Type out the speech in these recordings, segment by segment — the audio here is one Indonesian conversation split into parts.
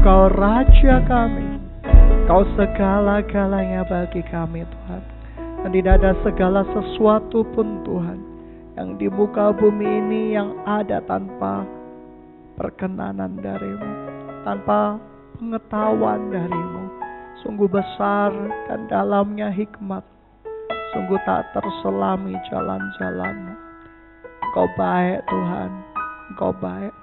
Engkau Raja kami. Engkau segala-galanya bagi kami Tuhan. Dan tidak ada segala sesuatu pun Tuhan. Yang di muka bumi ini yang ada tanpa perkenanan darimu. Tanpa pengetahuan darimu. Sungguh besar dan dalamnya hikmat. Sungguh tak terselami jalan-jalanmu. Engkau baik Tuhan. Engkau baik.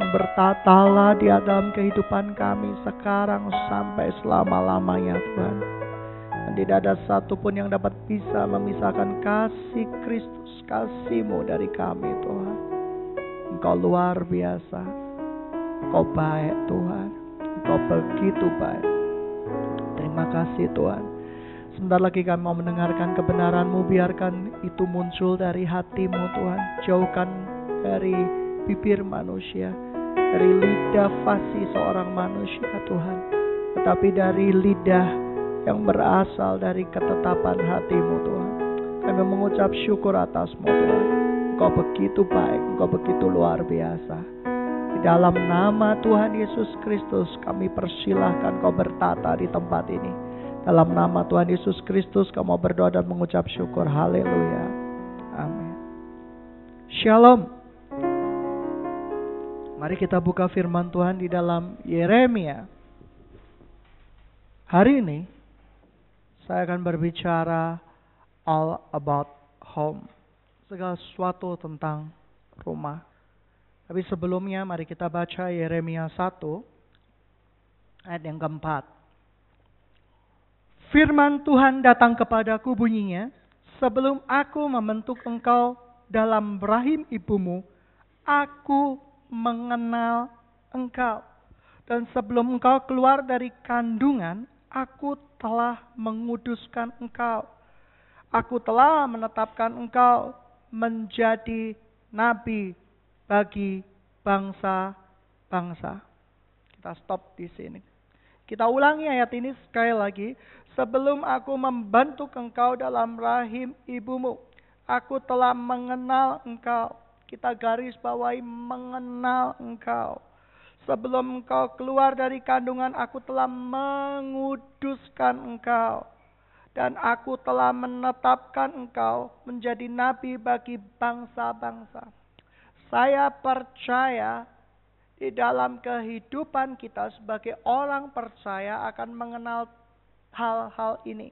Bertatalah di dalam kehidupan kami sekarang sampai selama-lamanya Tuhan. Dan tidak ada satupun yang dapat bisa memisahkan kasih Kristus, kasihmu dari kami Tuhan. Engkau luar biasa. Engkau baik Tuhan. Engkau begitu baik. Terima kasih Tuhan. Sebentar lagi kami mau mendengarkan kebenaran-Mu. Biarkan itu muncul dari hatimu Tuhan. Jauhkan dari bibir manusia dari lidah fasih seorang manusia Tuhan, tetapi dari lidah yang berasal dari ketetapan hatimu Tuhan. Kami mengucap syukur atasmu Tuhan. Engkau begitu baik, Engkau begitu luar biasa. Di dalam nama Tuhan Yesus Kristus kami persilahkan kau bertata di tempat ini. Dalam nama Tuhan Yesus Kristus kamu berdoa dan mengucap syukur. Haleluya. Amin. Shalom. Mari kita buka firman Tuhan di dalam Yeremia. Hari ini saya akan berbicara all about home. Segala sesuatu tentang rumah. Tapi sebelumnya mari kita baca Yeremia 1 ayat yang keempat. Firman Tuhan datang kepadaku bunyinya, sebelum aku membentuk engkau dalam rahim ibumu, aku mengenal engkau. Dan sebelum engkau keluar dari kandungan, aku telah menguduskan engkau. Aku telah menetapkan engkau menjadi nabi bagi bangsa-bangsa. Kita stop di sini. Kita ulangi ayat ini sekali lagi. Sebelum aku membentuk engkau dalam rahim ibumu, aku telah mengenal engkau kita garis bawahi mengenal engkau. Sebelum engkau keluar dari kandungan aku telah menguduskan engkau. Dan aku telah menetapkan engkau menjadi nabi bagi bangsa-bangsa. Saya percaya di dalam kehidupan kita sebagai orang percaya akan mengenal hal-hal ini.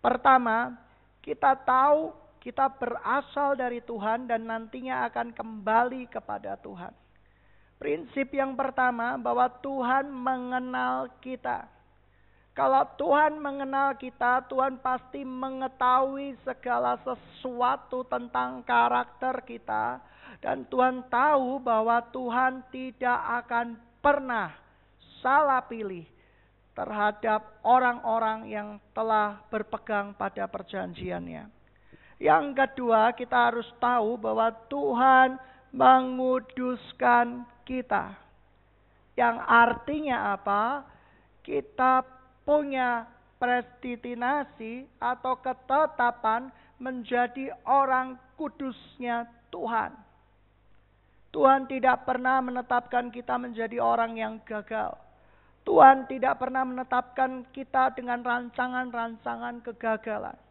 Pertama, kita tahu kita berasal dari Tuhan dan nantinya akan kembali kepada Tuhan. Prinsip yang pertama bahwa Tuhan mengenal kita. Kalau Tuhan mengenal kita, Tuhan pasti mengetahui segala sesuatu tentang karakter kita, dan Tuhan tahu bahwa Tuhan tidak akan pernah salah pilih terhadap orang-orang yang telah berpegang pada perjanjiannya. Yang kedua, kita harus tahu bahwa Tuhan menguduskan kita. Yang artinya apa? Kita punya predestinasi atau ketetapan menjadi orang kudusnya Tuhan. Tuhan tidak pernah menetapkan kita menjadi orang yang gagal. Tuhan tidak pernah menetapkan kita dengan rancangan-rancangan kegagalan.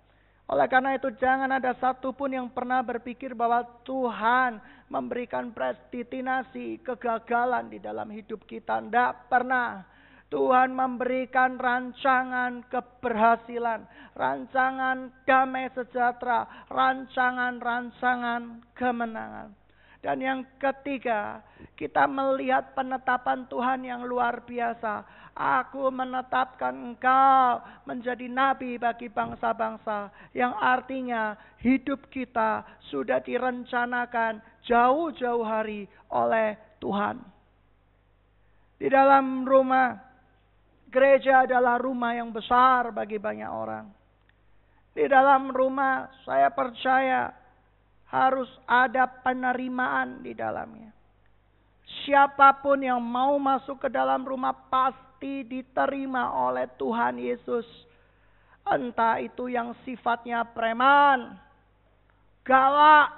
Oleh karena itu jangan ada satupun yang pernah berpikir bahwa Tuhan memberikan predestinasi kegagalan di dalam hidup kita. Tidak pernah. Tuhan memberikan rancangan keberhasilan, rancangan damai sejahtera, rancangan-rancangan kemenangan. Dan yang ketiga, kita melihat penetapan Tuhan yang luar biasa. Aku menetapkan engkau menjadi nabi bagi bangsa-bangsa. Yang artinya hidup kita sudah direncanakan jauh-jauh hari oleh Tuhan. Di dalam rumah, gereja adalah rumah yang besar bagi banyak orang. Di dalam rumah, saya percaya harus ada penerimaan di dalamnya. Siapa pun yang mau masuk ke dalam rumah pasti diterima oleh Tuhan Yesus. Entah itu yang sifatnya preman, galak,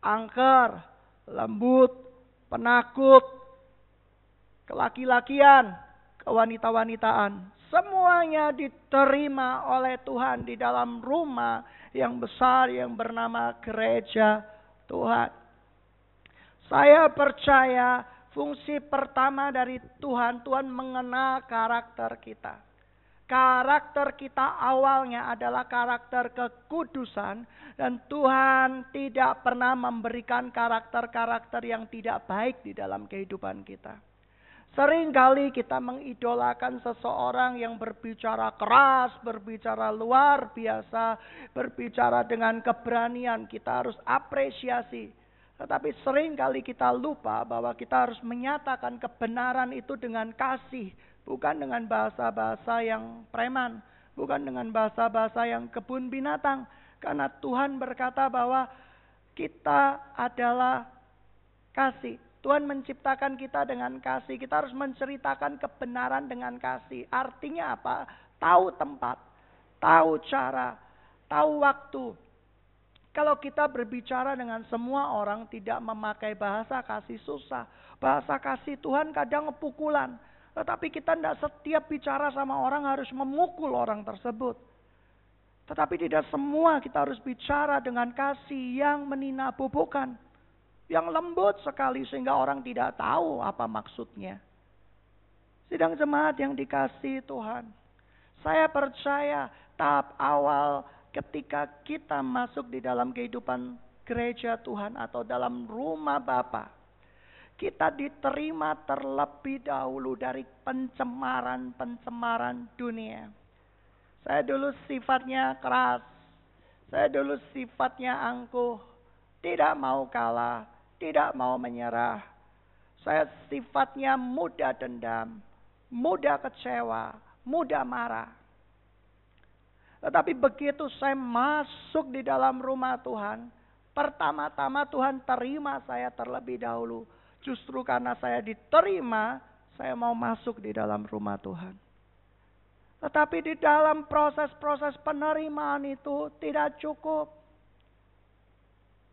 angker, lembut, penakut, kelaki-lakian, kewanita-wanitaan. Semuanya diterima oleh Tuhan di dalam rumah yang besar yang bernama gereja Tuhan. Saya percaya fungsi pertama dari Tuhan, Tuhan mengenal karakter kita. Karakter kita awalnya adalah karakter kekudusan dan Tuhan tidak pernah memberikan karakter-karakter yang tidak baik di dalam kehidupan kita. Seringkali kita mengidolakan seseorang yang berbicara keras, berbicara luar biasa, berbicara dengan keberanian. Kita harus apresiasi. Tetapi sering kali kita lupa bahwa kita harus menyatakan kebenaran itu dengan kasih, Bukan dengan bahasa-bahasa yang preman. Bukan dengan bahasa-bahasa yang kebun binatang. Karena Tuhan berkata bahwa kita adalah kasih. Tuhan menciptakan kita dengan kasih. Kita harus menceritakan kebenaran dengan kasih. Artinya apa? Tahu tempat, tahu cara, tahu waktu. Kalau kita berbicara dengan semua orang tidak memakai bahasa kasih susah. Bahasa kasih Tuhan kadang pukulan. Tetapi kita tidak setiap bicara sama orang harus memukul orang tersebut. Tetapi tidak semua kita harus bicara dengan kasih yang meninabobokan. Yang lembut sekali sehingga orang tidak tahu apa maksudnya. Sidang jemaat yang dikasih Tuhan. Saya percaya tahap awal ketika kita masuk di dalam kehidupan gereja Tuhan atau dalam rumah Bapak kita diterima terlebih dahulu dari pencemaran-pencemaran dunia. Saya dulu sifatnya keras. Saya dulu sifatnya angkuh. Tidak mau kalah. Tidak mau menyerah. Saya sifatnya mudah dendam. Mudah kecewa. Mudah marah. Tetapi begitu saya masuk di dalam rumah Tuhan. Pertama-tama Tuhan terima saya terlebih dahulu Justru karena saya diterima, saya mau masuk di dalam rumah Tuhan. Tetapi di dalam proses-proses penerimaan itu tidak cukup.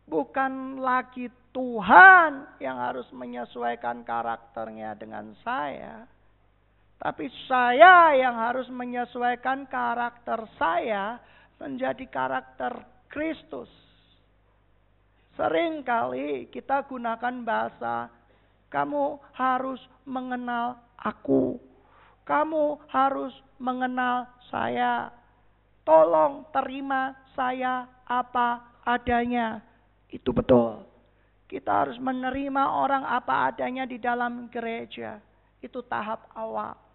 Bukan lagi Tuhan yang harus menyesuaikan karakternya dengan saya. Tapi saya yang harus menyesuaikan karakter saya menjadi karakter Kristus. Seringkali kita gunakan bahasa kamu harus mengenal aku. Kamu harus mengenal saya. Tolong terima saya apa adanya. Itu betul. Kita harus menerima orang apa adanya di dalam gereja. Itu tahap awal.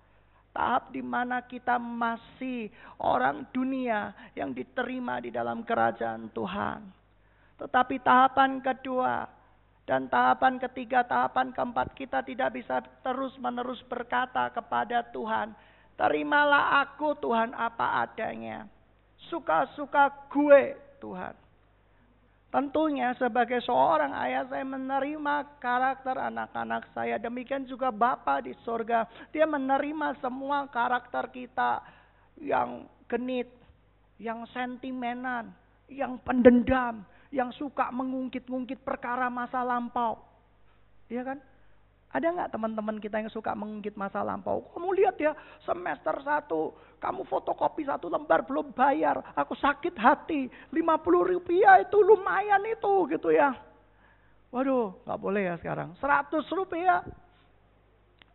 Tahap di mana kita masih orang dunia yang diterima di dalam kerajaan Tuhan. Tetapi tahapan kedua, dan tahapan ketiga, tahapan keempat kita tidak bisa terus-menerus berkata kepada Tuhan, terimalah aku Tuhan apa adanya. Suka-suka gue Tuhan. Tentunya sebagai seorang ayah saya menerima karakter anak-anak saya. Demikian juga Bapa di sorga. Dia menerima semua karakter kita yang genit, yang sentimenan, yang pendendam, yang suka mengungkit-ungkit perkara masa lampau. Iya kan? Ada nggak teman-teman kita yang suka mengungkit masa lampau? Kamu lihat ya, semester satu, kamu fotokopi satu lembar belum bayar. Aku sakit hati, 50 rupiah itu lumayan itu gitu ya. Waduh, nggak boleh ya sekarang. 100 rupiah.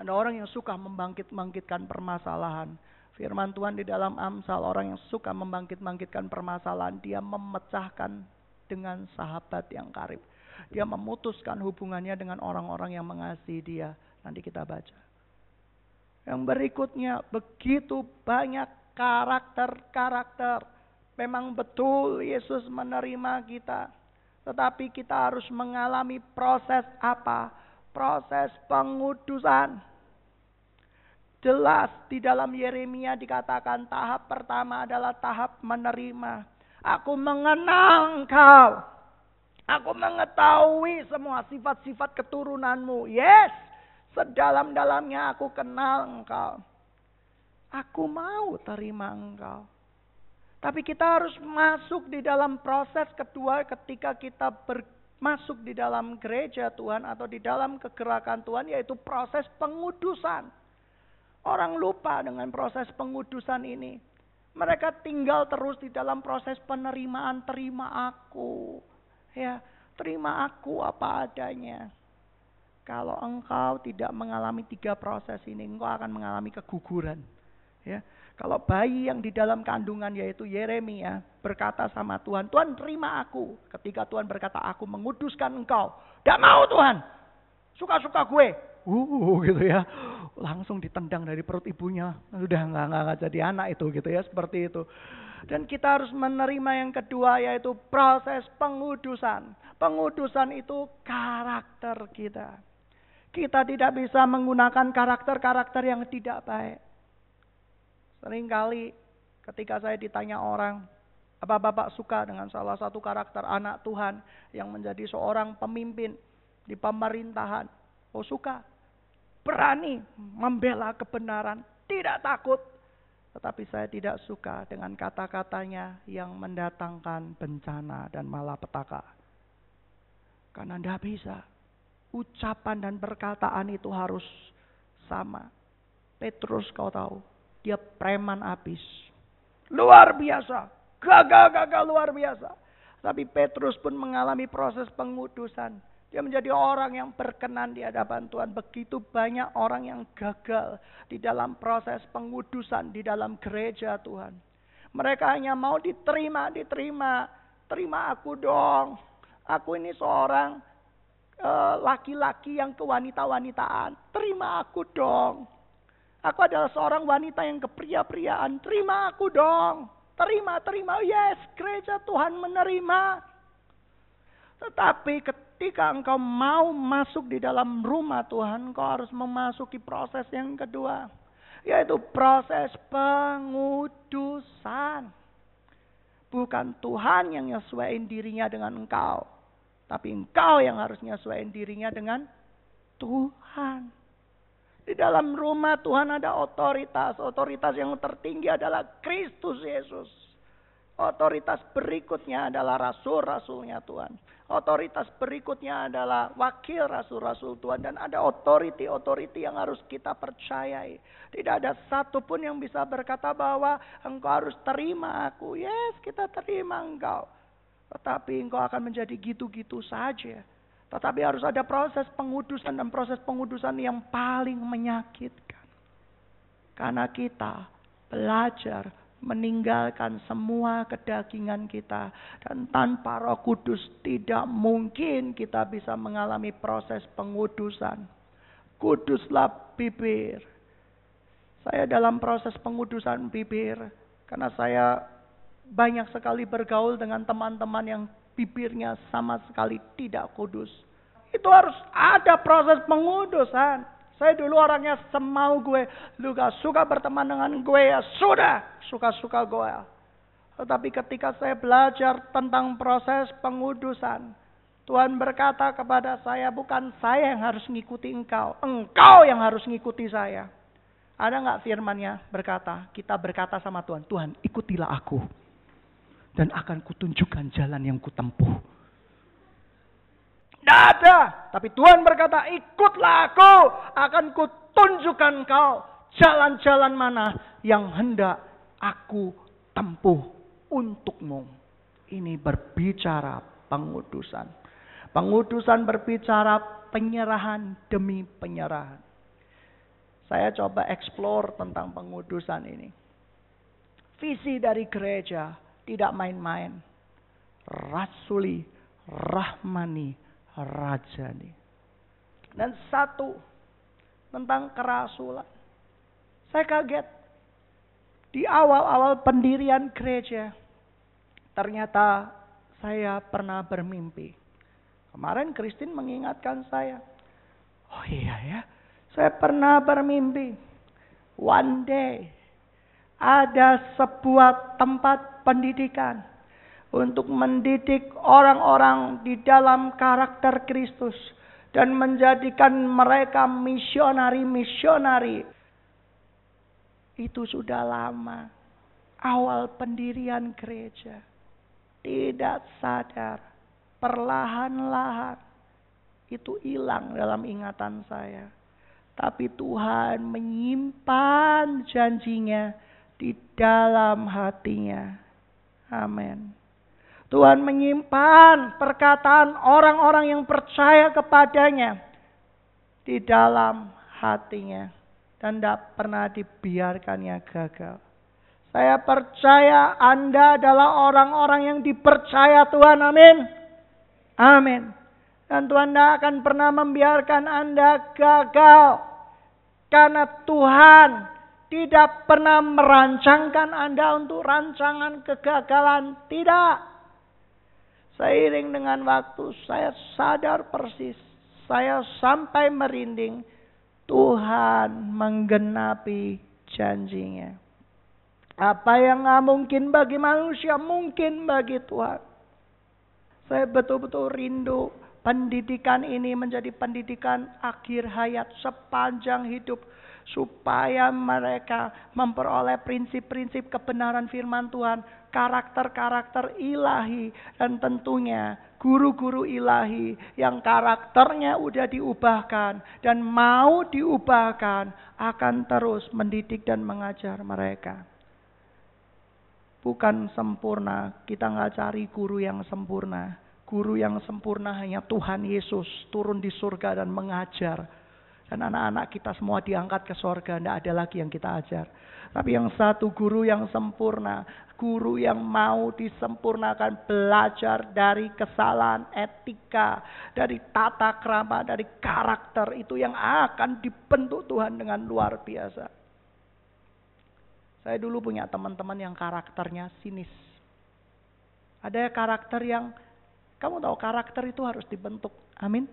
Ada orang yang suka membangkit-bangkitkan permasalahan. Firman Tuhan di dalam Amsal, orang yang suka membangkit-bangkitkan permasalahan, dia memecahkan dengan sahabat yang karib. Dia memutuskan hubungannya dengan orang-orang yang mengasihi dia. Nanti kita baca. Yang berikutnya begitu banyak karakter-karakter. Memang betul Yesus menerima kita. Tetapi kita harus mengalami proses apa? Proses pengudusan. Jelas di dalam Yeremia dikatakan tahap pertama adalah tahap menerima. Aku mengenal engkau. Aku mengetahui semua sifat-sifat keturunanmu. Yes, sedalam-dalamnya aku kenal engkau. Aku mau terima engkau. Tapi kita harus masuk di dalam proses kedua ketika kita ber, masuk di dalam gereja Tuhan atau di dalam kegerakan Tuhan yaitu proses pengudusan. Orang lupa dengan proses pengudusan ini. Mereka tinggal terus di dalam proses penerimaan terima aku. Ya, terima aku apa adanya. Kalau engkau tidak mengalami tiga proses ini, engkau akan mengalami keguguran. Ya, kalau bayi yang di dalam kandungan yaitu Yeremia berkata sama Tuhan, Tuhan terima aku. Ketika Tuhan berkata, aku menguduskan engkau. Tidak mau Tuhan. Suka-suka gue. Uh, gitu ya. Langsung ditendang dari perut ibunya. Sudah nggak nggak jadi anak itu gitu ya. Seperti itu. Dan kita harus menerima yang kedua yaitu proses pengudusan. Pengudusan itu karakter kita. Kita tidak bisa menggunakan karakter-karakter yang tidak baik. Seringkali ketika saya ditanya orang, apa Bapak suka dengan salah satu karakter anak Tuhan yang menjadi seorang pemimpin di pemerintahan? Oh suka. Berani membela kebenaran, tidak takut. Tetapi saya tidak suka dengan kata-katanya yang mendatangkan bencana dan malapetaka. Karena tidak bisa. Ucapan dan perkataan itu harus sama. Petrus kau tahu, dia preman abis. Luar biasa. Gagal-gagal luar biasa. Tapi Petrus pun mengalami proses pengudusan. Dia menjadi orang yang berkenan di hadapan Tuhan. Begitu banyak orang yang gagal di dalam proses pengudusan di dalam gereja Tuhan. Mereka hanya mau diterima, diterima. Terima aku dong. Aku ini seorang eh, laki-laki uh, yang kewanita-wanitaan. Terima aku dong. Aku adalah seorang wanita yang kepria-priaan. Terima aku dong. Terima, terima. Yes, gereja Tuhan menerima. Tetapi ketika engkau mau masuk di dalam rumah Tuhan, engkau harus memasuki proses yang kedua. Yaitu proses pengudusan. Bukan Tuhan yang nyesuaiin dirinya dengan engkau. Tapi engkau yang harus nyesuaiin dirinya dengan Tuhan. Di dalam rumah Tuhan ada otoritas. Otoritas yang tertinggi adalah Kristus Yesus. Otoritas berikutnya adalah rasul-rasulnya Tuhan. Otoritas berikutnya adalah wakil rasul-rasul Tuhan. Dan ada otoriti-otoriti yang harus kita percayai. Tidak ada satupun yang bisa berkata bahwa engkau harus terima aku. Yes, kita terima engkau. Tetapi engkau akan menjadi gitu-gitu saja. Tetapi harus ada proses pengudusan dan proses pengudusan yang paling menyakitkan. Karena kita belajar meninggalkan semua kedagingan kita. Dan tanpa roh kudus tidak mungkin kita bisa mengalami proses pengudusan. Kuduslah bibir. Saya dalam proses pengudusan bibir. Karena saya banyak sekali bergaul dengan teman-teman yang bibirnya sama sekali tidak kudus. Itu harus ada proses pengudusan. Saya dulu orangnya semau gue. Lu gak suka berteman dengan gue ya sudah. Suka-suka gue. Tetapi ketika saya belajar tentang proses pengudusan. Tuhan berkata kepada saya bukan saya yang harus ngikuti engkau. Engkau yang harus ngikuti saya. Ada nggak firmannya berkata, kita berkata sama Tuhan, Tuhan ikutilah aku dan akan kutunjukkan jalan yang kutempuh. Tidak ada. Tapi Tuhan berkata, ikutlah aku. Akan kutunjukkan kau jalan-jalan mana yang hendak aku tempuh untukmu. Ini berbicara pengudusan. Pengudusan berbicara penyerahan demi penyerahan. Saya coba eksplor tentang pengudusan ini. Visi dari gereja tidak main-main. Rasuli, rahmani, rajani. Dan satu tentang kerasulan. Saya kaget. Di awal-awal pendirian gereja, ternyata saya pernah bermimpi. Kemarin Kristin mengingatkan saya. Oh iya ya, saya pernah bermimpi. One day, ada sebuah tempat pendidikan untuk mendidik orang-orang di dalam karakter Kristus dan menjadikan mereka misionari-misionari. Itu sudah lama. Awal pendirian gereja. Tidak sadar perlahan-lahan itu hilang dalam ingatan saya. Tapi Tuhan menyimpan janjinya di dalam hatinya. Amin. Tuhan menyimpan perkataan orang-orang yang percaya kepadanya di dalam hatinya. Dan tidak pernah dibiarkannya gagal. Saya percaya Anda adalah orang-orang yang dipercaya Tuhan. Amin. Amin. Dan Tuhan tidak akan pernah membiarkan Anda gagal. Karena Tuhan tidak pernah merancangkan Anda untuk rancangan kegagalan. Tidak. Seiring dengan waktu saya sadar persis. Saya sampai merinding. Tuhan menggenapi janjinya. Apa yang nggak mungkin bagi manusia, mungkin bagi Tuhan. Saya betul-betul rindu pendidikan ini menjadi pendidikan akhir hayat sepanjang hidup supaya mereka memperoleh prinsip-prinsip kebenaran firman Tuhan, karakter-karakter ilahi dan tentunya guru-guru ilahi yang karakternya udah diubahkan dan mau diubahkan akan terus mendidik dan mengajar mereka. Bukan sempurna, kita nggak cari guru yang sempurna. Guru yang sempurna hanya Tuhan Yesus turun di surga dan mengajar. Dan anak-anak kita semua diangkat ke surga, tidak ada lagi yang kita ajar. Tapi yang satu guru yang sempurna, guru yang mau disempurnakan belajar dari kesalahan etika, dari tata krama, dari karakter itu yang akan dibentuk Tuhan dengan luar biasa. Saya dulu punya teman-teman yang karakternya sinis. Ada karakter yang kamu tahu karakter itu harus dibentuk. Amin.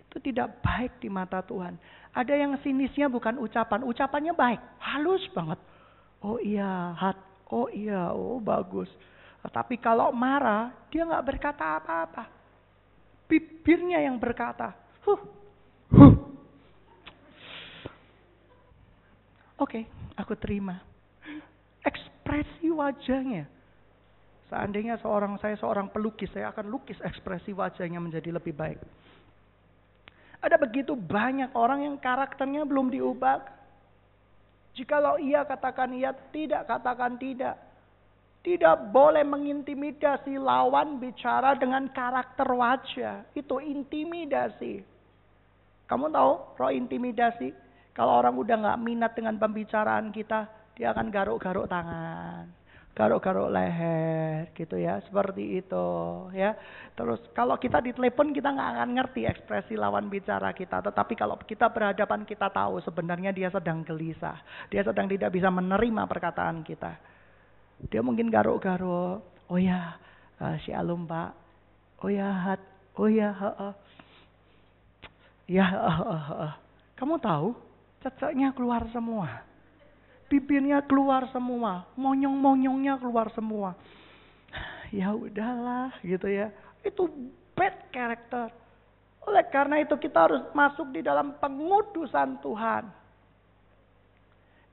Itu tidak baik di mata Tuhan. Ada yang sinisnya bukan ucapan. Ucapannya baik. Halus banget. Oh iya, hat. Oh iya, oh bagus. Tapi kalau marah, dia nggak berkata apa-apa. Bibirnya yang berkata. Huh. Huh. Oke, okay, aku terima. Ekspresi wajahnya Seandainya seorang saya seorang pelukis, saya akan lukis ekspresi wajahnya menjadi lebih baik. Ada begitu banyak orang yang karakternya belum diubah. Jikalau ia katakan iya, tidak katakan tidak. Tidak boleh mengintimidasi lawan bicara dengan karakter wajah. Itu intimidasi. Kamu tahu roh intimidasi? Kalau orang udah nggak minat dengan pembicaraan kita, dia akan garuk-garuk tangan garuk-garuk leher gitu ya. Seperti itu ya. Terus kalau kita di telepon kita nggak akan ngerti ekspresi lawan bicara kita. Tetapi kalau kita berhadapan kita tahu sebenarnya dia sedang gelisah. Dia sedang tidak bisa menerima perkataan kita. Dia mungkin garuk-garuk. Oh ya uh, si alum pak. Oh ya hat. Oh ya uh, uh. ya uh, uh, uh. kamu tahu? Cacaknya keluar semua bibirnya keluar semua, monyong-monyongnya keluar semua. Ya udahlah gitu ya. Itu bad character. Oleh karena itu kita harus masuk di dalam pengudusan Tuhan.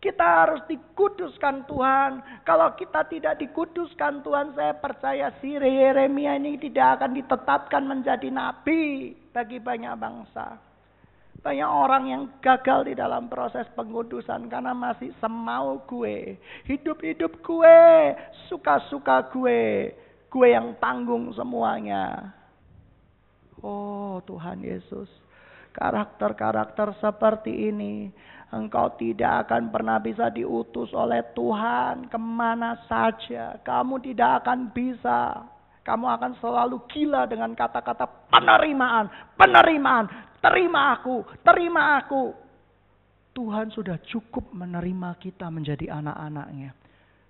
Kita harus dikuduskan Tuhan. Kalau kita tidak dikuduskan Tuhan, saya percaya si Yeremia ini tidak akan ditetapkan menjadi nabi bagi banyak bangsa. Banyak orang yang gagal di dalam proses pengudusan karena masih semau gue. Hidup-hidup gue, suka-suka gue. Gue yang tanggung semuanya. Oh Tuhan Yesus. Karakter-karakter seperti ini. Engkau tidak akan pernah bisa diutus oleh Tuhan ke mana saja. Kamu tidak akan bisa. Kamu akan selalu gila dengan kata-kata penerimaan, penerimaan, Terima aku, terima aku. Tuhan sudah cukup menerima kita menjadi anak-anaknya.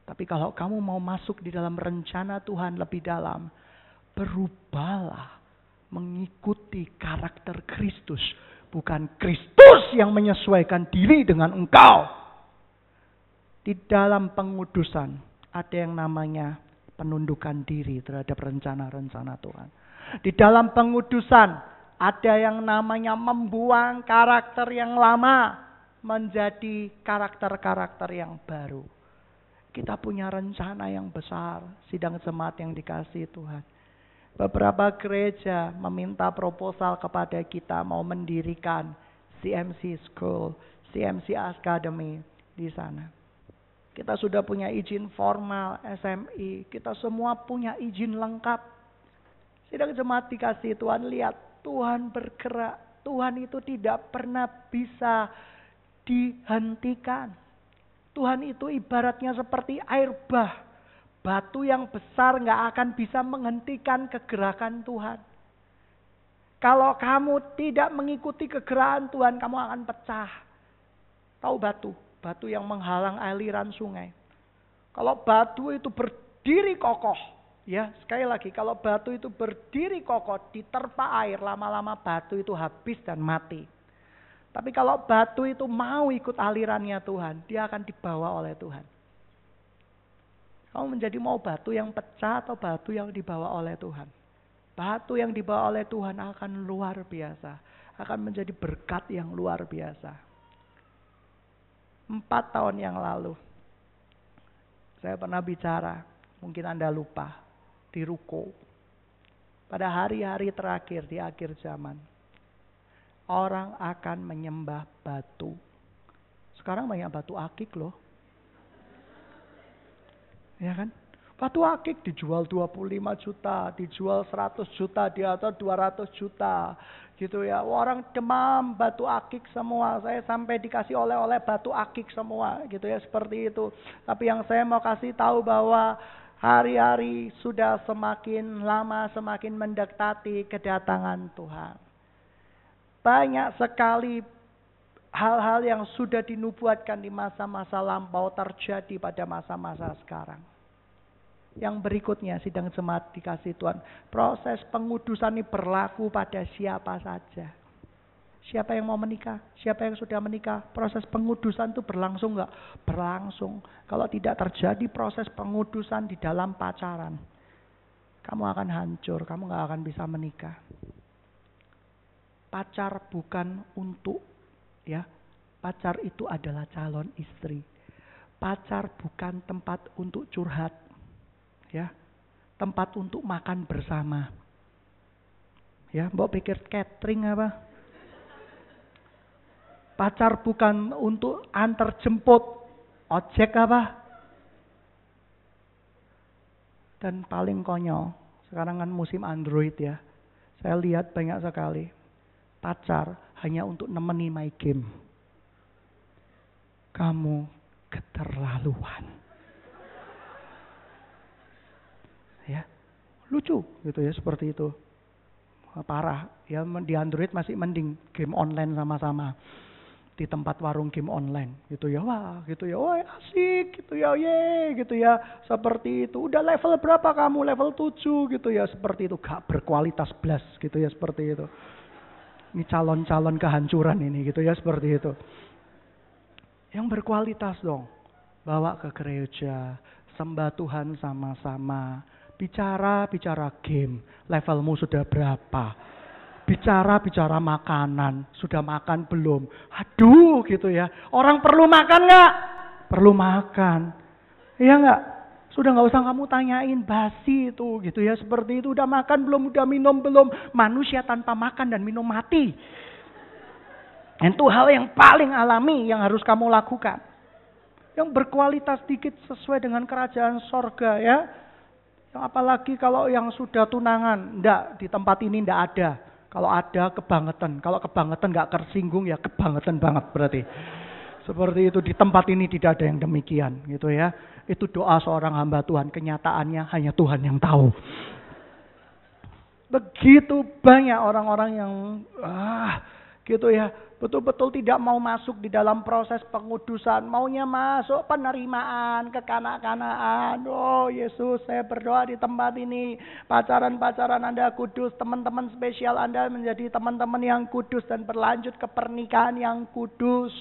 Tapi kalau kamu mau masuk di dalam rencana Tuhan lebih dalam, berubahlah mengikuti karakter Kristus. Bukan Kristus yang menyesuaikan diri dengan engkau. Di dalam pengudusan ada yang namanya penundukan diri terhadap rencana-rencana Tuhan. Di dalam pengudusan ada yang namanya membuang karakter yang lama menjadi karakter-karakter yang baru. Kita punya rencana yang besar, sidang jemaat yang dikasih Tuhan. Beberapa gereja meminta proposal kepada kita mau mendirikan CMC School, CMC Academy di sana. Kita sudah punya izin formal SMI, kita semua punya izin lengkap. Sidang jemaat dikasih Tuhan lihat, Tuhan bergerak. Tuhan itu tidak pernah bisa dihentikan. Tuhan itu ibaratnya seperti air bah. Batu yang besar nggak akan bisa menghentikan kegerakan Tuhan. Kalau kamu tidak mengikuti kegerakan Tuhan, kamu akan pecah. Tahu batu? Batu yang menghalang aliran sungai. Kalau batu itu berdiri kokoh, ya sekali lagi, kalau batu itu berdiri kokoh, diterpa air, lama-lama batu itu habis dan mati. Tapi kalau batu itu mau ikut alirannya Tuhan, dia akan dibawa oleh Tuhan. Kamu menjadi mau batu yang pecah atau batu yang dibawa oleh Tuhan. Batu yang dibawa oleh Tuhan akan luar biasa. Akan menjadi berkat yang luar biasa. Empat tahun yang lalu, saya pernah bicara, mungkin Anda lupa, di Ruko. Pada hari-hari terakhir di akhir zaman orang akan menyembah batu. Sekarang banyak batu akik loh. Ya kan? Batu akik dijual 25 juta, dijual 100 juta, di atas 200 juta. Gitu ya. Orang demam batu akik semua. Saya sampai dikasih oleh-oleh batu akik semua. Gitu ya, seperti itu. Tapi yang saya mau kasih tahu bahwa hari-hari sudah semakin lama semakin mendekati kedatangan Tuhan. Banyak sekali hal-hal yang sudah dinubuatkan di masa-masa lampau terjadi pada masa-masa sekarang. Yang berikutnya sidang jemaat dikasih Tuhan. Proses pengudusan ini berlaku pada siapa saja. Siapa yang mau menikah, siapa yang sudah menikah, proses pengudusan itu berlangsung nggak? Berlangsung. Kalau tidak terjadi proses pengudusan di dalam pacaran, kamu akan hancur, kamu nggak akan bisa menikah. Pacar bukan untuk ya. Pacar itu adalah calon istri. Pacar bukan tempat untuk curhat. Ya. Tempat untuk makan bersama. Ya, mbok pikir catering apa? Pacar bukan untuk antar jemput ojek apa? Dan paling konyol, sekarang kan musim Android ya. Saya lihat banyak sekali pacar hanya untuk nemeni my game. Kamu keterlaluan. Ya, lucu gitu ya seperti itu. Parah. Ya di Android masih mending game online sama-sama di tempat warung game online gitu ya. Wah gitu ya. Wah asik gitu ya. Ye gitu ya. Seperti itu. Udah level berapa kamu? Level 7 gitu ya. Seperti itu. Gak berkualitas blast gitu ya. Seperti itu. Ini calon-calon kehancuran ini gitu ya. Seperti itu. Yang berkualitas dong. Bawa ke gereja, sembah Tuhan sama-sama. Bicara, bicara game. Levelmu sudah berapa? Bicara, bicara makanan. Sudah makan belum? Aduh gitu ya. Orang perlu makan nggak? Perlu makan. Iya nggak? Sudah nggak usah kamu tanyain basi itu gitu ya seperti itu udah makan belum udah minum belum manusia tanpa makan dan minum mati. Itu hal yang paling alami yang harus kamu lakukan. Yang berkualitas dikit sesuai dengan kerajaan sorga ya. Apalagi kalau yang sudah tunangan, ndak di tempat ini ndak ada. Kalau ada kebangetan, kalau kebangetan nggak tersinggung ya kebangetan banget berarti. Seperti itu di tempat ini tidak ada yang demikian gitu ya. Itu doa seorang hamba Tuhan, kenyataannya hanya Tuhan yang tahu. Begitu banyak orang-orang yang ah gitu ya, betul-betul tidak mau masuk di dalam proses pengudusan, maunya masuk penerimaan, kekanak-kanaan. Oh Yesus, saya berdoa di tempat ini, pacaran-pacaran Anda kudus, teman-teman spesial Anda menjadi teman-teman yang kudus dan berlanjut ke pernikahan yang kudus.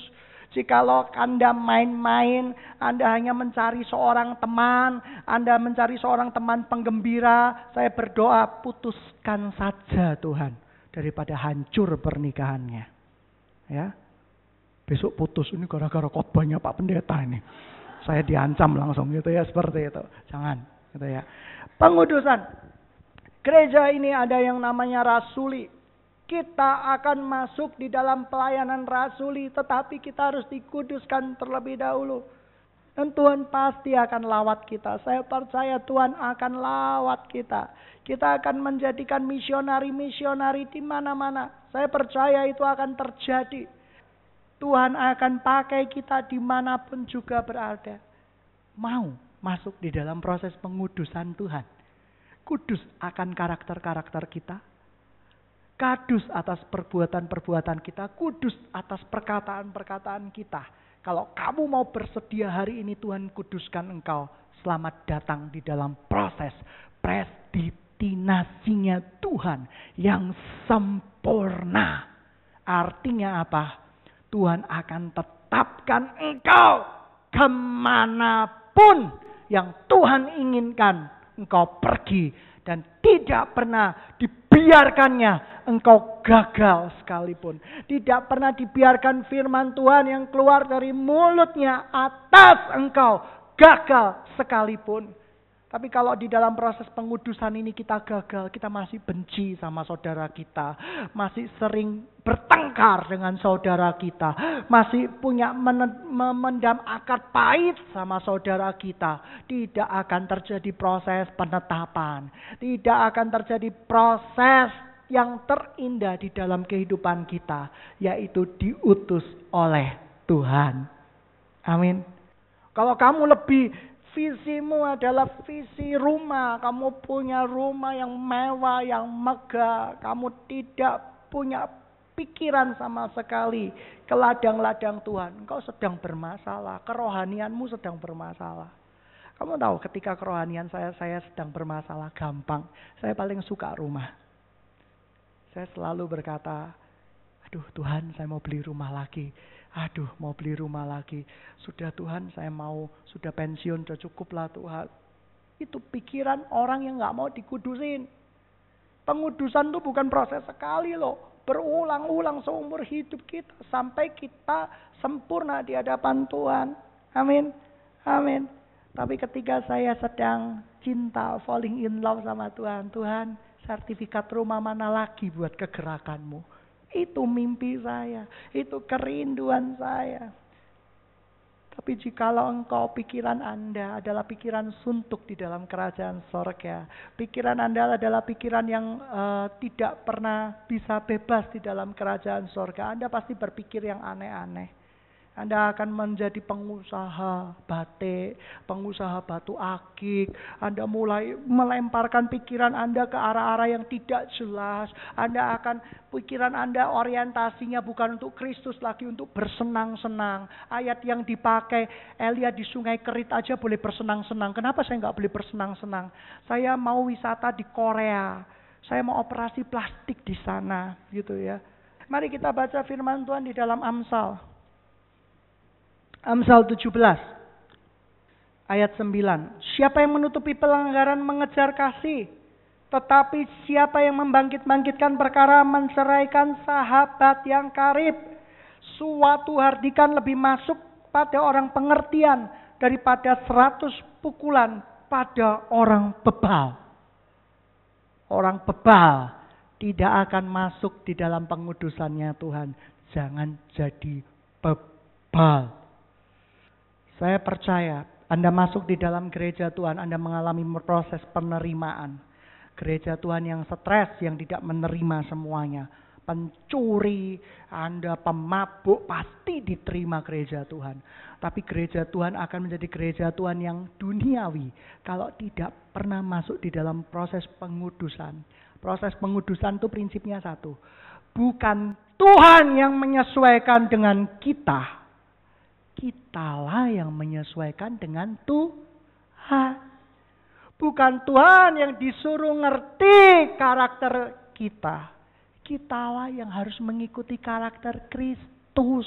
Jikalau Anda main-main, Anda hanya mencari seorang teman, Anda mencari seorang teman penggembira, saya berdoa putuskan saja Tuhan daripada hancur pernikahannya. Ya. Besok putus ini gara-gara khotbahnya Pak Pendeta ini. Saya diancam langsung gitu ya seperti itu. Jangan gitu ya. Pengudusan. Gereja ini ada yang namanya rasuli. Kita akan masuk di dalam pelayanan rasuli, tetapi kita harus dikuduskan terlebih dahulu. Dan Tuhan pasti akan lawat kita. Saya percaya Tuhan akan lawat kita. Kita akan menjadikan misionari-misionari di mana-mana. Saya percaya itu akan terjadi. Tuhan akan pakai kita di mana pun juga berada. Mau masuk di dalam proses pengudusan Tuhan kudus akan karakter-karakter kita, kadus atas perbuatan-perbuatan kita, kudus atas perkataan-perkataan kita. Kalau kamu mau bersedia hari ini Tuhan kuduskan engkau, selamat datang di dalam proses predestinasinya Tuhan yang sempurna. Artinya apa? Tuhan akan tetapkan engkau ke mana pun yang Tuhan inginkan engkau pergi dan tidak pernah dibiarkannya engkau gagal sekalipun. Tidak pernah dibiarkan firman Tuhan yang keluar dari mulutnya atas engkau gagal sekalipun. Tapi kalau di dalam proses pengudusan ini kita gagal, kita masih benci sama saudara kita, masih sering bertengkar dengan saudara kita, masih punya memendam akar pahit sama saudara kita, tidak akan terjadi proses penetapan, tidak akan terjadi proses yang terindah di dalam kehidupan kita, yaitu diutus oleh Tuhan. Amin. Kalau kamu lebih Visimu adalah visi rumah. Kamu punya rumah yang mewah, yang megah. Kamu tidak punya pikiran sama sekali ke ladang-ladang Tuhan. Engkau sedang bermasalah. Kerohanianmu sedang bermasalah. Kamu tahu ketika kerohanian saya, saya sedang bermasalah gampang. Saya paling suka rumah. Saya selalu berkata, aduh Tuhan saya mau beli rumah lagi. Aduh, mau beli rumah lagi. Sudah Tuhan, saya mau sudah pensiun, sudah cukup lah Tuhan. Itu pikiran orang yang nggak mau dikudusin. Pengudusan itu bukan proses sekali loh. Berulang-ulang seumur hidup kita. Sampai kita sempurna di hadapan Tuhan. Amin. Amin. Tapi ketika saya sedang cinta, falling in love sama Tuhan. Tuhan, sertifikat rumah mana lagi buat kegerakanmu? Itu mimpi saya, itu kerinduan saya. Tapi jikalau engkau pikiran Anda adalah pikiran suntuk di dalam kerajaan sorga. Pikiran Anda adalah pikiran yang uh, tidak pernah bisa bebas di dalam kerajaan sorga. Anda pasti berpikir yang aneh-aneh. Anda akan menjadi pengusaha batik, pengusaha batu akik. Anda mulai melemparkan pikiran Anda ke arah-arah yang tidak jelas. Anda akan pikiran Anda orientasinya bukan untuk Kristus lagi untuk bersenang-senang. Ayat yang dipakai Elia di Sungai Kerit aja boleh bersenang-senang. Kenapa saya nggak boleh bersenang-senang? Saya mau wisata di Korea. Saya mau operasi plastik di sana, gitu ya. Mari kita baca firman Tuhan di dalam Amsal Amsal 17 ayat 9. Siapa yang menutupi pelanggaran mengejar kasih, tetapi siapa yang membangkit-bangkitkan perkara menceraikan sahabat yang karib. Suatu hardikan lebih masuk pada orang pengertian daripada seratus pukulan pada orang bebal. Orang bebal tidak akan masuk di dalam pengudusannya Tuhan. Jangan jadi bebal. Saya percaya Anda masuk di dalam gereja Tuhan, Anda mengalami proses penerimaan. Gereja Tuhan yang stres, yang tidak menerima semuanya. Pencuri, Anda pemabuk, pasti diterima gereja Tuhan. Tapi gereja Tuhan akan menjadi gereja Tuhan yang duniawi. Kalau tidak pernah masuk di dalam proses pengudusan. Proses pengudusan itu prinsipnya satu. Bukan Tuhan yang menyesuaikan dengan kita Kitalah yang menyesuaikan dengan Tuhan. Bukan Tuhan yang disuruh ngerti karakter kita. Kitalah yang harus mengikuti karakter Kristus.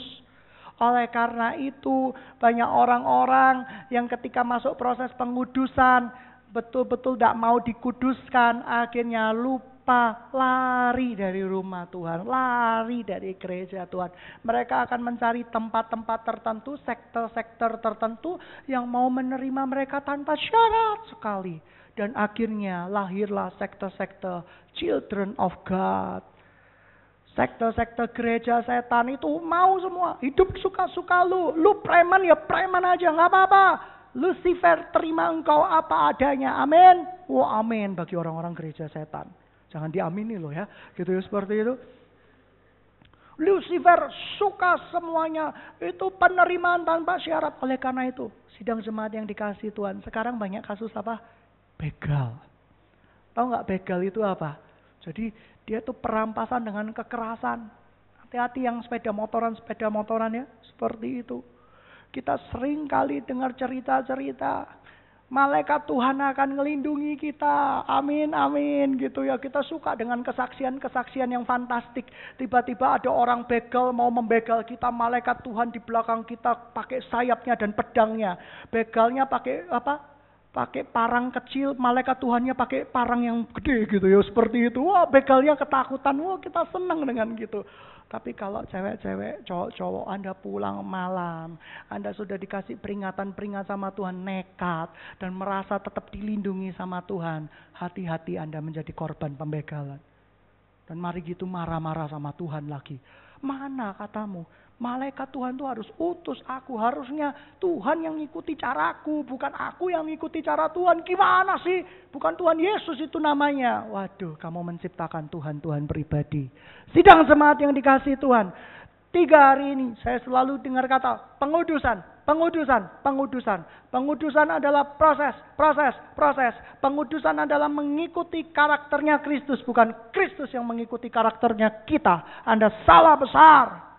Oleh karena itu, banyak orang-orang yang ketika masuk proses pengudusan betul-betul tidak mau dikuduskan, akhirnya lupa lupa lari dari rumah Tuhan, lari dari gereja Tuhan. Mereka akan mencari tempat-tempat tertentu, sektor-sektor tertentu yang mau menerima mereka tanpa syarat sekali. Dan akhirnya lahirlah sekte-sekte Children of God. Sekte-sekte gereja setan itu mau semua. Hidup suka-suka lu. Lu preman ya preman aja. nggak apa-apa. Lucifer terima engkau apa adanya. Amin. Wah amin bagi orang-orang gereja setan. Jangan diamini loh ya. Gitu ya seperti itu. Lucifer suka semuanya. Itu penerimaan tanpa syarat. Oleh karena itu, sidang jemaat yang dikasih Tuhan. Sekarang banyak kasus apa? Begal. Tahu nggak begal itu apa? Jadi dia itu perampasan dengan kekerasan. Hati-hati yang sepeda motoran, sepeda motoran ya. Seperti itu. Kita sering kali dengar cerita-cerita Malaikat Tuhan akan melindungi kita. Amin, amin gitu ya. Kita suka dengan kesaksian-kesaksian yang fantastik. Tiba-tiba ada orang begal mau membegal kita. Malaikat Tuhan di belakang kita pakai sayapnya dan pedangnya. Begalnya pakai apa? Pakai parang kecil, malaikat Tuhannya pakai parang yang gede gitu ya. Seperti itu. Wah begalnya ketakutan. Wah kita senang dengan gitu. Tapi kalau cewek-cewek, cowok-cowok Anda pulang malam, Anda sudah dikasih peringatan-peringatan sama Tuhan nekat dan merasa tetap dilindungi sama Tuhan, hati-hati Anda menjadi korban pembegalan. Dan mari gitu marah-marah sama Tuhan lagi. Mana katamu? Malaikat Tuhan tuh harus utus aku. Harusnya Tuhan yang ngikuti caraku. Bukan aku yang ngikuti cara Tuhan. Gimana sih? Bukan Tuhan Yesus itu namanya. Waduh, kamu menciptakan Tuhan-Tuhan pribadi. Sidang semangat yang dikasih Tuhan. Tiga hari ini saya selalu dengar kata pengudusan, pengudusan, pengudusan. Pengudusan adalah proses, proses, proses. Pengudusan adalah mengikuti karakternya Kristus, bukan Kristus yang mengikuti karakternya kita. Anda salah besar.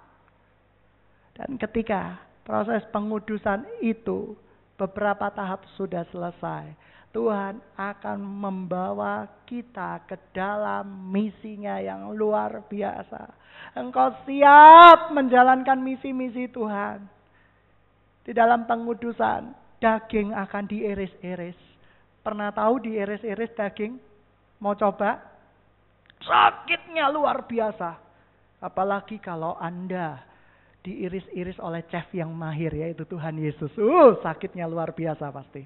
Dan ketika proses pengudusan itu beberapa tahap sudah selesai, Tuhan akan membawa kita ke dalam misinya yang luar biasa. Engkau siap menjalankan misi-misi Tuhan. Di dalam pengudusan, daging akan diiris-iris. Pernah tahu diiris-iris daging? Mau coba? Sakitnya luar biasa. Apalagi kalau Anda diiris-iris oleh chef yang mahir yaitu Tuhan Yesus. Uh, sakitnya luar biasa pasti.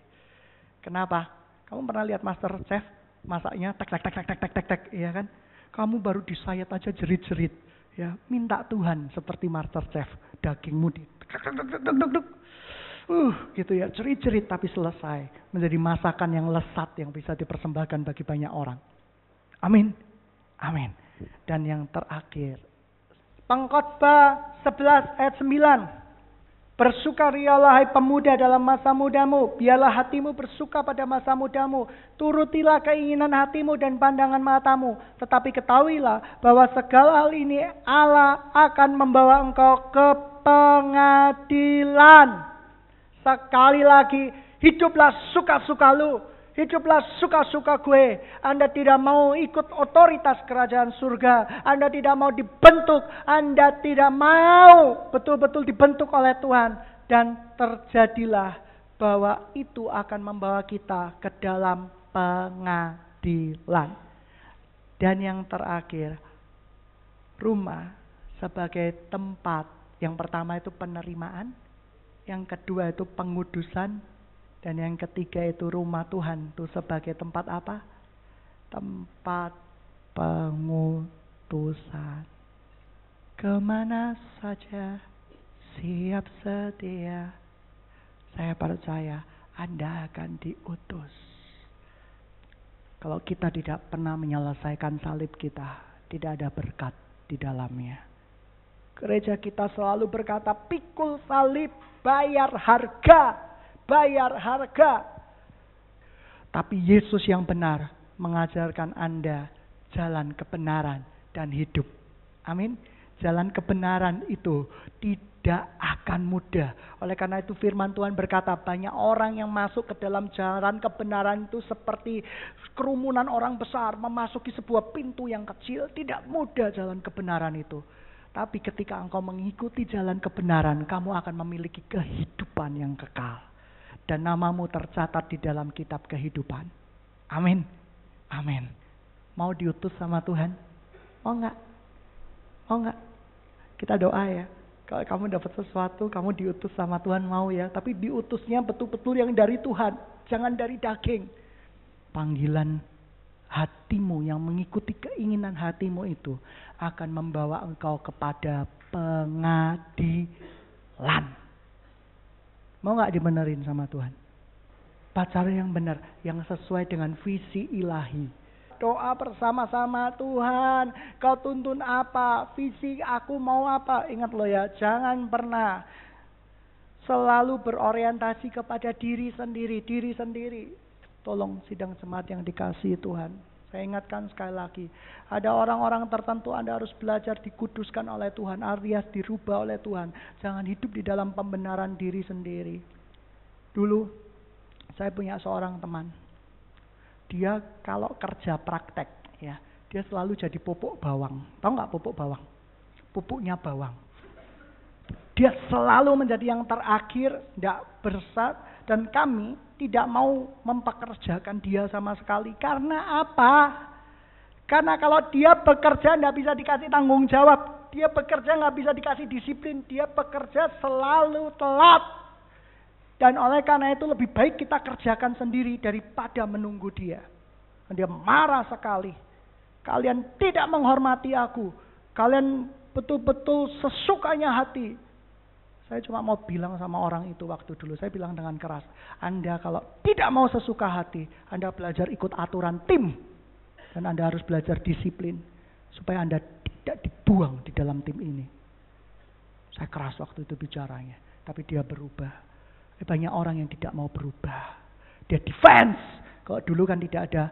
Kenapa? Kamu pernah lihat master chef masaknya tek tek tek tek tek tek tek, tek ya kan? Kamu baru disayat aja jerit-jerit. Ya, minta Tuhan seperti master chef, dagingmu di Uh, gitu ya, jerit-jerit tapi selesai. Menjadi masakan yang lesat yang bisa dipersembahkan bagi banyak orang. Amin. Amin. Dan yang terakhir, Pengkhotbah 11 ayat 9. Bersukarialah hai pemuda dalam masa mudamu. Biarlah hatimu bersuka pada masa mudamu. Turutilah keinginan hatimu dan pandangan matamu. Tetapi ketahuilah bahwa segala hal ini Allah akan membawa engkau ke pengadilan. Sekali lagi, hiduplah suka-suka lu Hiduplah suka-suka gue. Anda tidak mau ikut otoritas kerajaan surga. Anda tidak mau dibentuk. Anda tidak mau betul-betul dibentuk oleh Tuhan. Dan terjadilah bahwa itu akan membawa kita ke dalam pengadilan. Dan yang terakhir, rumah sebagai tempat. Yang pertama itu penerimaan. Yang kedua itu pengudusan dan yang ketiga itu rumah Tuhan itu sebagai tempat apa? Tempat pengutusan. Ke mana saja siap sedia. Saya percaya Anda akan diutus. Kalau kita tidak pernah menyelesaikan salib kita, tidak ada berkat di dalamnya. Gereja kita selalu berkata, pikul salib, bayar harga bayar harga. Tapi Yesus yang benar mengajarkan Anda jalan kebenaran dan hidup. Amin. Jalan kebenaran itu tidak akan mudah. Oleh karena itu firman Tuhan berkata banyak orang yang masuk ke dalam jalan kebenaran itu seperti kerumunan orang besar memasuki sebuah pintu yang kecil. Tidak mudah jalan kebenaran itu. Tapi ketika engkau mengikuti jalan kebenaran, kamu akan memiliki kehidupan yang kekal dan namamu tercatat di dalam kitab kehidupan. Amin. Amin. Mau diutus sama Tuhan? Mau enggak? Mau enggak? Kita doa ya. Kalau kamu dapat sesuatu, kamu diutus sama Tuhan mau ya. Tapi diutusnya betul-betul yang dari Tuhan. Jangan dari daging. panggilan hatimu yang mengikuti keinginan hatimu itu akan membawa engkau kepada pengadilan. Mau nggak dibenerin sama Tuhan? Pacar yang benar, yang sesuai dengan visi ilahi. Doa bersama-sama Tuhan, kau tuntun apa, visi aku mau apa. Ingat lo ya, jangan pernah selalu berorientasi kepada diri sendiri, diri sendiri. Tolong sidang jemaat yang dikasih Tuhan. Saya ingatkan sekali lagi, ada orang-orang tertentu Anda harus belajar dikuduskan oleh Tuhan, alias dirubah oleh Tuhan. Jangan hidup di dalam pembenaran diri sendiri. Dulu saya punya seorang teman. Dia kalau kerja praktek ya, dia selalu jadi pupuk bawang. Tahu nggak pupuk bawang? Pupuknya bawang. Dia selalu menjadi yang terakhir, tidak bersat, dan kami tidak mau mempekerjakan dia sama sekali. Karena apa? Karena kalau dia bekerja tidak bisa dikasih tanggung jawab. Dia bekerja nggak bisa dikasih disiplin. Dia bekerja selalu telat. Dan oleh karena itu lebih baik kita kerjakan sendiri daripada menunggu dia. Dan dia marah sekali. Kalian tidak menghormati aku. Kalian betul-betul sesukanya hati. Saya cuma mau bilang sama orang itu waktu dulu. Saya bilang dengan keras. Anda kalau tidak mau sesuka hati. Anda belajar ikut aturan tim. Dan Anda harus belajar disiplin. Supaya Anda tidak dibuang di dalam tim ini. Saya keras waktu itu bicaranya. Tapi dia berubah. Banyak orang yang tidak mau berubah. Dia defense. Kalau dulu kan tidak ada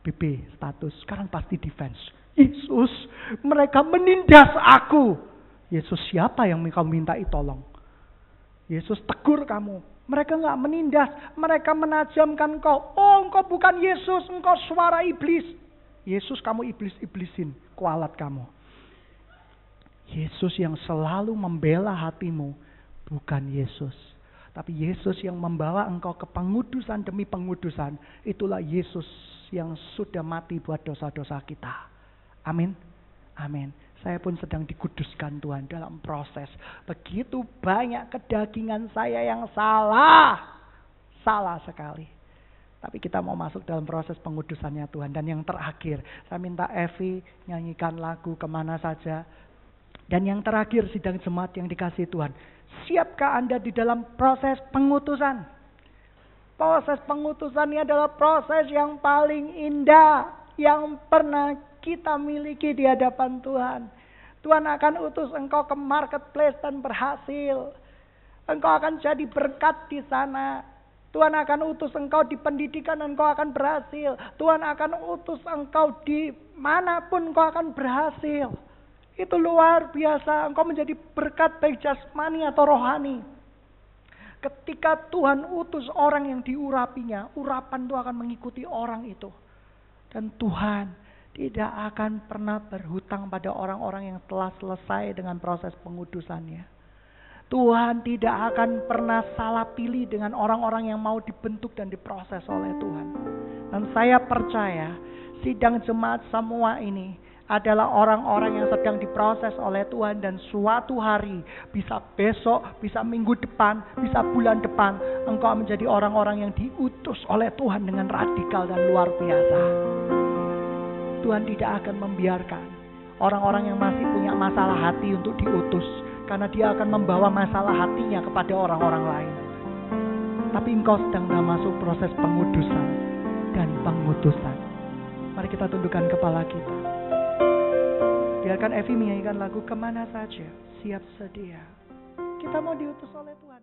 BB status. Sekarang pasti defense. Yesus, mereka menindas aku. Yesus siapa yang kamu minta tolong? Yesus tegur kamu. Mereka nggak menindas, mereka menajamkan kau. Oh, engkau bukan Yesus, engkau suara iblis. Yesus kamu iblis-iblisin, kualat kamu. Yesus yang selalu membela hatimu, bukan Yesus. Tapi Yesus yang membawa engkau ke pengudusan demi pengudusan. Itulah Yesus yang sudah mati buat dosa-dosa kita. Amin. Amin. Saya pun sedang dikuduskan Tuhan dalam proses. Begitu banyak kedagingan saya yang salah. Salah sekali. Tapi kita mau masuk dalam proses pengudusannya Tuhan. Dan yang terakhir, saya minta Evi nyanyikan lagu ke mana saja. Dan yang terakhir sidang jemaat yang dikasih Tuhan. Siapkah Anda di dalam proses pengutusan? Proses pengutusan ini adalah proses yang paling indah yang pernah kita miliki di hadapan Tuhan. Tuhan akan utus engkau ke marketplace dan berhasil. Engkau akan jadi berkat di sana. Tuhan akan utus engkau di pendidikan dan engkau akan berhasil. Tuhan akan utus engkau di mana pun engkau akan berhasil. Itu luar biasa. Engkau menjadi berkat baik jasmani atau rohani. Ketika Tuhan utus orang yang diurapinya, urapan itu akan mengikuti orang itu. Dan Tuhan tidak akan pernah berhutang pada orang-orang yang telah selesai dengan proses pengudusannya. Tuhan tidak akan pernah salah pilih dengan orang-orang yang mau dibentuk dan diproses oleh Tuhan. Dan saya percaya sidang jemaat semua ini adalah orang-orang yang sedang diproses oleh Tuhan dan suatu hari bisa besok, bisa minggu depan, bisa bulan depan engkau menjadi orang-orang yang diutus oleh Tuhan dengan radikal dan luar biasa. Tuhan tidak akan membiarkan orang-orang yang masih punya masalah hati untuk diutus karena dia akan membawa masalah hatinya kepada orang-orang lain. Tapi engkau sedang masuk proses pengudusan dan pengutusan. Mari kita tundukkan kepala kita. Biarkan Evi menyanyikan lagu ke mana saja, siap sedia. Kita mau diutus oleh Tuhan.